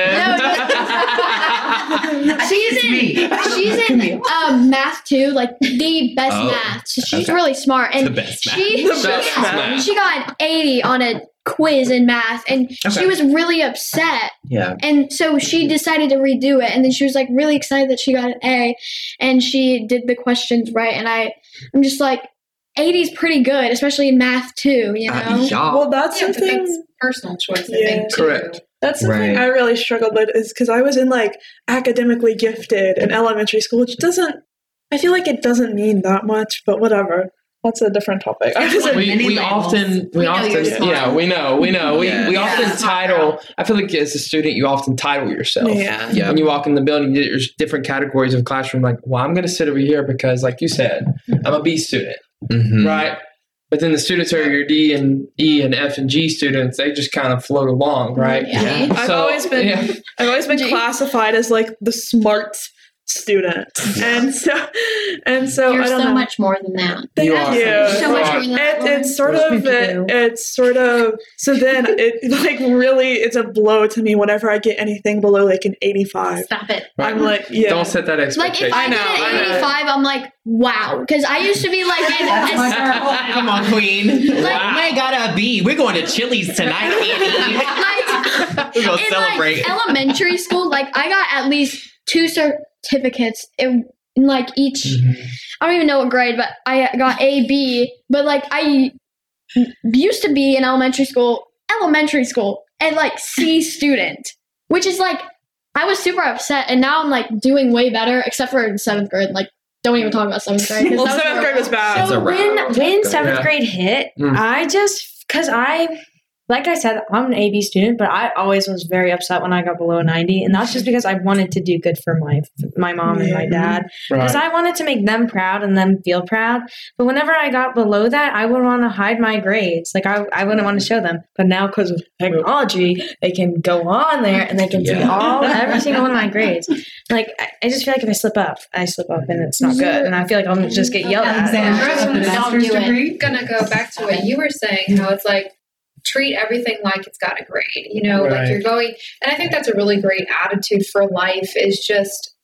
No, she's in she's in um, math too, like the best Oh, math. So she's okay. really smart, and the best math. she The she, best math. she got an 80 on a quiz in math, and Okay. she was really upset. Yeah. And so she decided to redo it, and then she was like really excited that she got an A, and she did the questions right. And I, I'm just like, 80 is pretty good, especially in math too. You know. Uh, yeah. Well, that's Yeah, something. that's personal choice, I Yeah. think. Too. Correct. That's something Right. I really struggled with is because I was in like academically gifted in elementary school, which doesn't, I feel like it doesn't mean that much, but whatever. That's a different topic. I was we, we often we, We often yeah we know we know we, Yeah. we Yeah. often title I feel like as a student you often title yourself yeah. Yeah. when you walk in the building there's different categories of classroom like well I'm going to sit over here because like you said I'm a B student Mhm. right but then the students are your D and E and F and G students they just kind of float along right Yeah. I've So, always been yeah. I've always been classified as like the smart student, and so and so You're I don't so know. much more than that. You Thank are. you. So much more than that. It, it's sort of it, it's sort of so then it like really it's a blow to me whenever I get anything below like an 85. Stop it. Right. I'm like yeah. don't set that expectation. Like expectation if I, I know, get an 85, I'm like, wow, because I used to be like, in, That's my girl. Come on, Queen. Like- I got a B. We're going to Chili's tonight, Annie. like We're going to celebrate. like elementary school, like I got at least two certificates in, in like each. I don't even know what grade, but I got A, B. But like I used to be in elementary school, elementary school, and like C student, which is like I was super upset, and now I'm like doing way better, except for in seventh grade. Like, don't even talk about seventh grade. well, that was seventh grade was bad. So when when seventh Yeah. grade hit, Mm. I just because I like I said, I'm an AB student, but I always was very upset when I got below 90, and that's just because I wanted to do good for my my mom and my dad, because I wanted to make them proud and them feel proud. But whenever I got below that, I would want to hide my grades, like I I wouldn't want to show them. But now because of technology, they can go on there and they can see all every single one of my grades. Like I, I just feel like if I slip up, I slip up, and it's not good, and I feel like I'll just get yelled at. Alexandra, Don't with the master's do it. gonna go back to what you were saying, how it's like treat everything like it's got a grade. You know, Right. like you're going and I think that's a really great attitude for life is just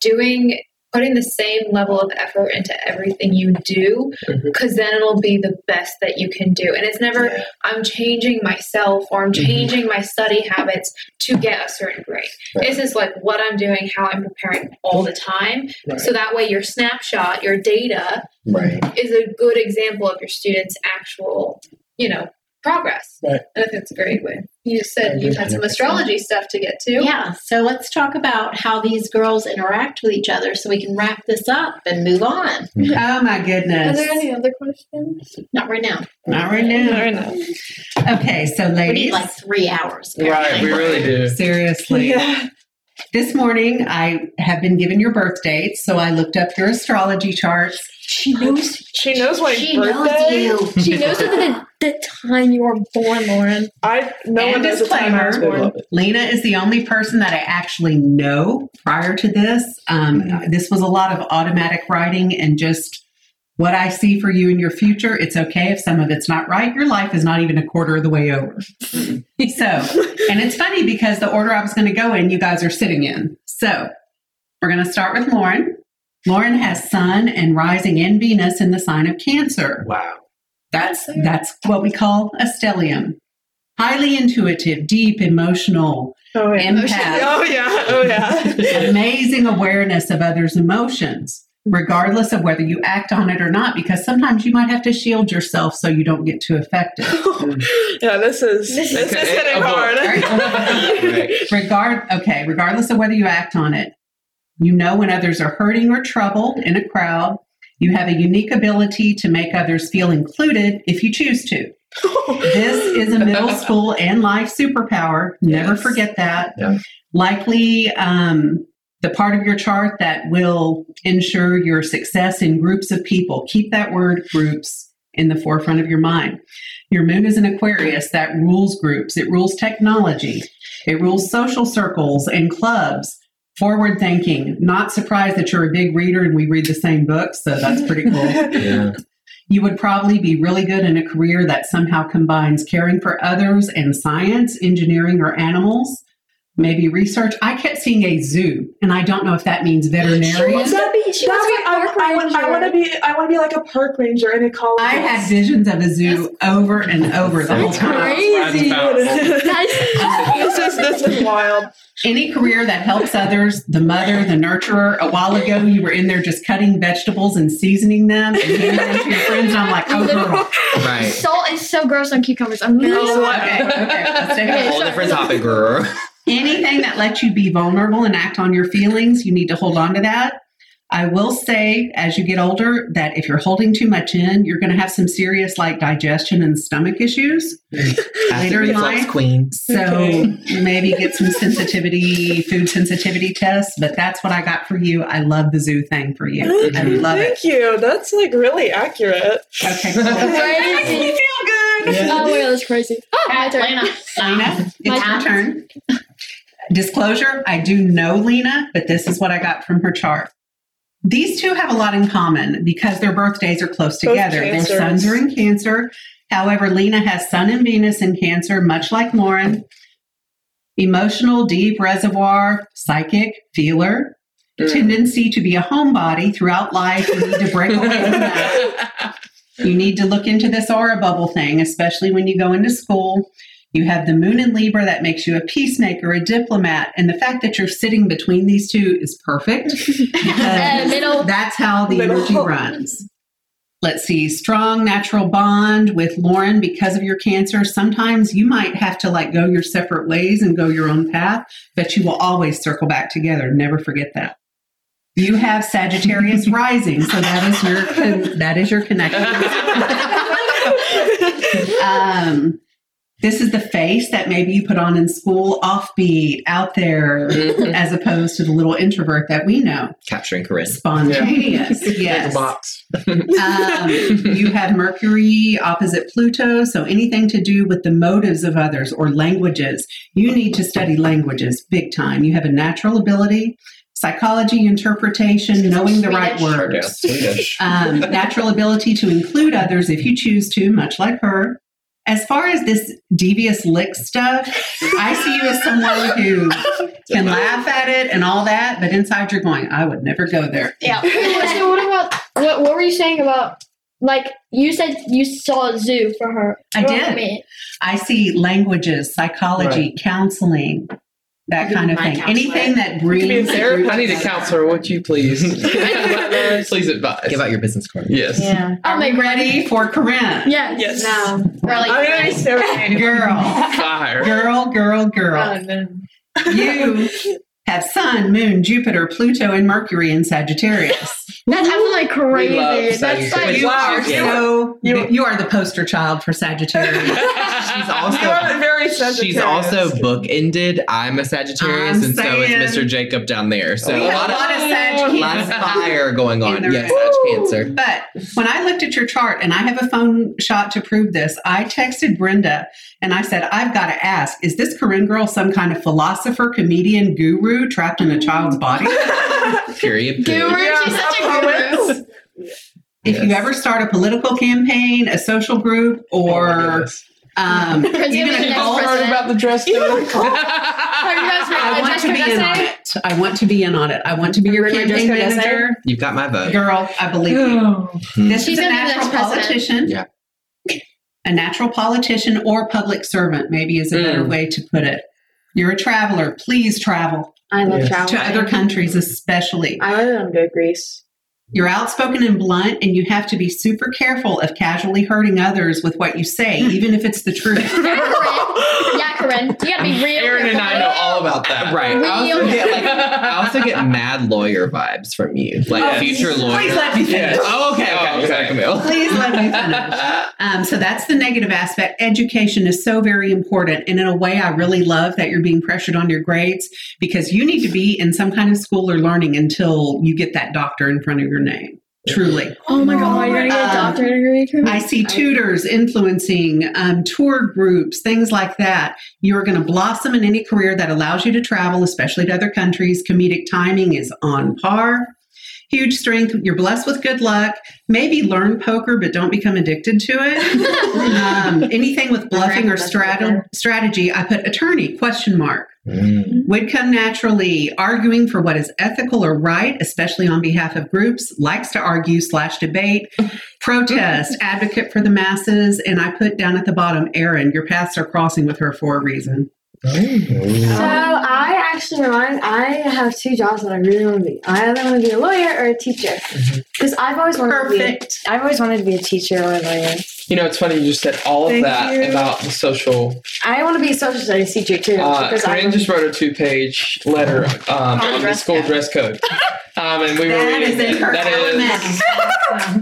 doing putting the same level of effort into everything you do because then it'll be the best that you can do and it's never Yeah. i'm changing myself or i'm Mhm. changing my study habits to get a certain grade Right. this is like what i'm doing how i'm preparing all the time Right. so that way your snapshot your data Right. is a good example of your students' actual, you know, progress. Right. I think that's a great way. You just said you had some astrology stuff to get to. Yeah, so let's talk about how these girls interact with each other so we can wrap this up and move on. Mm-hmm. Oh my goodness. Are there any other questions? Not right now. Not right now. I know. Okay, so ladies. We need like three hours. right we really do seriously. Yeah. This morning I have been given your birth dates, so I looked up your astrology charts. She knows. She knows my She birthday. knows you. She knows the, the time you were born, Lauren. I no And one knows the time I was born. Lena is the only person that I actually know prior to this. Um, This was a lot of automatic writing and just what I see for you in your future. It's okay if some of it's not right. Your life is not even a quarter of the way over. so, and it's funny because the order I was going to go in, you guys are sitting in. So, we're going to start with Lauren. Lauren has Sun and rising in Venus in the sign of Cancer. wow That's that's what we call a stellium. Highly intuitive, deep, emotional, Oh yeah. empath, Oh yeah. Oh yeah. amazing awareness of others' emotions, regardless of whether you act on it or not, because sometimes you might have to shield yourself so you don't get too affected. yeah. This is this, is Okay, hitting a hard. right Regard okay, regardless of whether you act on it, you know when others are hurting or troubled in a crowd. You have a unique ability to make others feel included if you choose to. This is a middle school and life superpower. Never Yes. forget that. Yeah. Likely um, the part of your chart that will ensure your success in groups of people. Keep that word groups in the forefront of your mind. Your moon is an Aquarius that rules groups, it rules technology, it rules social circles and clubs. Forward thinking, not surprised that you're a big reader and we read the same books, so that's pretty cool. Yeah. You would probably be really good in a career that somehow combines caring for others and science, engineering, or animals. Maybe research. I kept seeing a zoo, and I don't know if that means veterinarian. wants to be. She That's wants to be what park I, want- I want to be. I want to be like a park ranger in a college. I had visions of a zoo over and over the whole time. crazy. this is this is wild. Any career that helps others, the mother, the nurturer. A while ago, you were in there just cutting vegetables and seasoning them and handing them to your friends. And I'm like, oh, girl. Right. salt is so gross on cucumbers. I'm really sorry. okay, okay. Okay, a Whole sorry. different topic, girl. Anything that lets you be vulnerable and act on your feelings, you need to hold on to that. I will say, as you get older, that if you're holding too much in, you're going to have some serious like digestion and stomach issues. Mm. Later in life. queen. So Okay. maybe get some sensitivity, food sensitivity tests. But that's what I got for you. I love the zoo thing for you. I love it. Thank you. That's like really accurate. Okay, cool. Crazy. You feel good. Oh my god, that's crazy. Oh, my turn. Lena. Lena, My it's your turn. Disclosure, I do know Lena, but this is what I got from her chart. These two have a lot in common because their birthdays are close Both together. Their suns are in Cancer. However, Lena has Sun and Venus in Cancer, much like Lauren. Emotional, deep reservoir, psychic, feeler, mm. tendency to be a homebody throughout life. You need to break away from that. You need to look into this aura bubble thing, especially when you go into school. You have the moon in Libra that makes you a peacemaker, a diplomat, and the fact that you're sitting between these two is perfect. because middle. That's how the Middle. energy runs. Let's see, strong natural bond with Lauren because of your cancer. Sometimes you might have to like go your separate ways and go your own path, but you will always circle back together. Never forget that. You have Sagittarius rising, so that is your con- that is your connection. um, this is the face that maybe you put on in school, offbeat, out there, Mhm. as opposed to the little introvert that we know, Capturing charisma. spontaneous. Like Yes. box. Um, you have Mercury opposite Pluto, so anything to do with the motives of others or languages. You need to study languages big time. You have a natural ability, psychology, interpretation, knowing the right Swedish. Sure do. words. Um, natural ability to include others if you choose to, much like her. As far as this devious lick stuff, I see you as someone who can laugh at it and all that, but inside you're going, I would never go there. Yeah. so what about what? What were you saying about? Like you said, you saw a zoo for her. I did. I see languages, psychology, counseling, that You kind of thing. counselor. Anything that brings. be a therapist. I need a counselor, would you please? please advise. Give out your business card. Yes. Yeah. I'll Are we make ready for Corine? Yes. Yes. No. Really? I'm gonna. Girl, Fire. girl, girl, girl. Oh, no. You have Sun, Moon, Jupiter, Pluto, and Mercury in Sagittarius. That's like crazy. love That's like You are so. You- You are the poster child for Sagittarius. She's You also are very Sagittarius. she's also book ended. I'm a Sagittarius, I'm and so is Mr. Jacob down there. So We a have lot a lot of of Sag lot of fire going on. Yes, Sag Cancer. But when I looked at your chart, and I have a phone shot to prove this, I texted Brenda and I said, I've got to ask, is this Corine girl some kind of philosopher, comedian, guru trapped in a child's body? Period. guru. Yeah, She's such a guru. If you ever start a political campaign, a social group, Oh or goodness. um, even of the a next cult, Heard about the dress code. a cult. Have you guys read I want to be in on it. I want to be in on it. I want to be your Have you campaign dress code essay? manager. You've got my vote. Girl, I believe you. This She's is a gonna be the natural next president. politician. Yeah. A natural politician or public servant, maybe is a better Mm. way to put it. You're a traveler. Please travel I love Yes. traveling. to other countries, especially. I really want to go to Greece. You're outspoken and blunt, and you have to be super careful of casually hurting others with what you say, even if it's the truth. Yeah, Corine. You gotta be real. Aaron and I know all about that. Right. I also, get, like, I also get mad lawyer vibes from you. Like Yes. future lawyer. Please let me finish. Yes. Oh, okay, okay. Oh, okay. Camille. Please let me finish. Um, so that's the negative aspect. Education is so very important. And in a way, I really love that you're being pressured on your grades because you need to be in some kind of school or learning until you get that doctor in front of your name. Truly. Oh my god, you're gonna get a Um, doctorate degree. Kirby? I see tutors influencing um, tour groups, things like that. You're going to blossom in any career that allows you to travel, especially to other countries. Comedic timing is on par. Huge strength. You're blessed with good luck. Maybe learn poker, but don't become addicted to it. um, anything with bluffing or strat- strategy, I put attorney question mark. Mm. Would come naturally. Arguing for what is ethical or right, especially on behalf of groups, likes to argue slash debate, protest, advocate for the masses, and I put down at the bottom, Aaron, your paths are crossing with her for a reason. So I actually remind I have two jobs that I really want to be. I either want to be a lawyer or a teacher because I've always wanted Perfect. to be. I've always wanted to be a teacher or a lawyer. You know, it's funny you just said all of Thank that you. about the social. I want to be a social studies teacher too Uh, because I Corine just wrote a two-page letter um, on the school code. dress code, um, and we were That reading is in her that is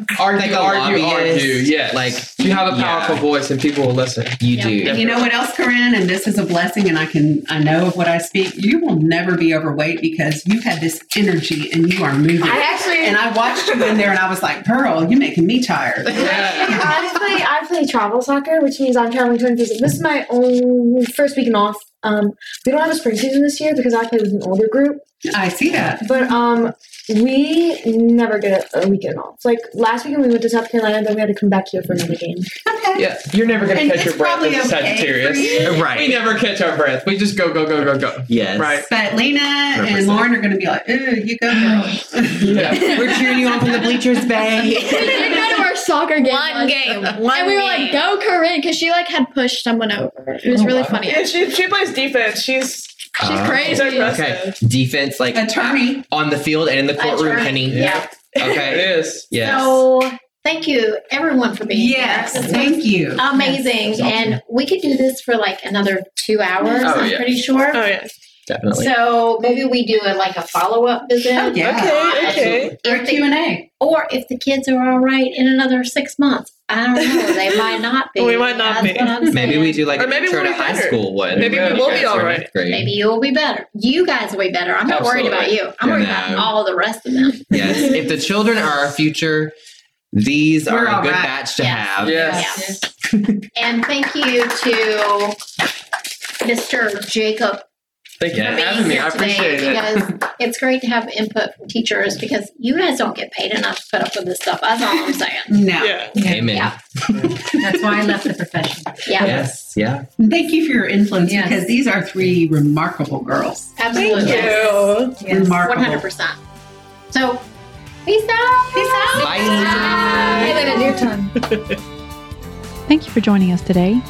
argue, Like a argue, lobbyist, argue. Yes, like, you have a yeah. powerful voice and people will listen. You Yeah. do. And you know what else, Corine? And this is a blessing, and I can I know of what I speak. You will never be overweight because you have this energy and you are moving. I actually and I watched you in there, and I was like, Pearl, you're making me tired." Yeah. I play I play travel soccer, which means I'm traveling to and visit. This is my own first weekend off. Um, we don't have a spring season this year because I play with an older group, I see that. but um, we never get a, a weekend off. Like last weekend, we went to South Carolina, then we had to come back here for another game. Okay. Yeah, you're never gonna And catch your breath probably as a Sagittarius. for you. Uh, right. We never catch our breath. We just go, go, go, go, go. Yes. Right. But Lena and 100%. Lauren are going to be like, "Ooh, you go, girl." Oh. Yeah. We're cheering you on from the bleachers, bay. we babe. didn't go to our soccer game. One once, game. and we were like, game. "Go, Corine," because she like had pushed someone over. It was Oh, really wow. funny. Yeah, she, she plays defense. She's She's Oh. crazy. she's aggressive. Okay. Defense, like Attorney. on the field and in the courtroom, Attorney. Penny. Yeah. It Okay. is. Yes. So thank you everyone for being Yes, here. This thank you. was Amazing. And we could do this for like another two hours, Oh, I'm yeah. pretty sure. Oh yeah. Definitely. So maybe we do a, like a follow up visit. Oh, yeah. Uh, okay. Okay. Or If Q and A. or if the kids are all right in another six months. I don't know. They might not be. We might not That's be. what I'm maybe we do like Or an maybe intro we'll to be high better. school one. Maybe we will be all right. all or right. ninth grade. Maybe you'll be better. You guys will be better. I'm not worried about you. I'm worried about all the rest of them. Yes. if the children are our future, these We're are a good right. batch to Yes. have. Yes. And thank you to Mr. Jacob Thank you for for having being me. here I appreciate today it. because it's great to have input from teachers because you guys don't get paid enough to put up with this stuff. That's all I'm saying. No. Yeah. Amen. Yeah. That's why I left the profession. Yeah, Yes. Yeah. Thank you for your influence Yes. because these are three remarkable girls. absolutely. Thank you. Yes. Remarkable. 100%. So, peace out. Peace out. Bye. Hey, Lena, your turn. Thank you for joining us today.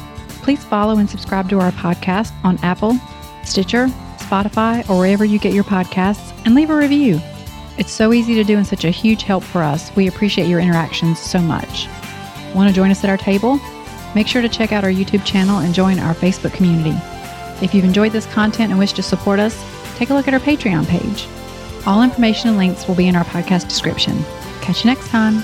Please follow and subscribe to our podcast on Apple, Stitcher, Spotify, or wherever you get your podcasts, and leave a review. It's so easy to do and such a huge help for us. We appreciate your interactions so much. Want to join us at our table? Make sure to check out our YouTube channel and join our Facebook community. If you've enjoyed this content and wish to support us, take a look at our Patreon page. All information and links will be in our podcast description. Catch you next time.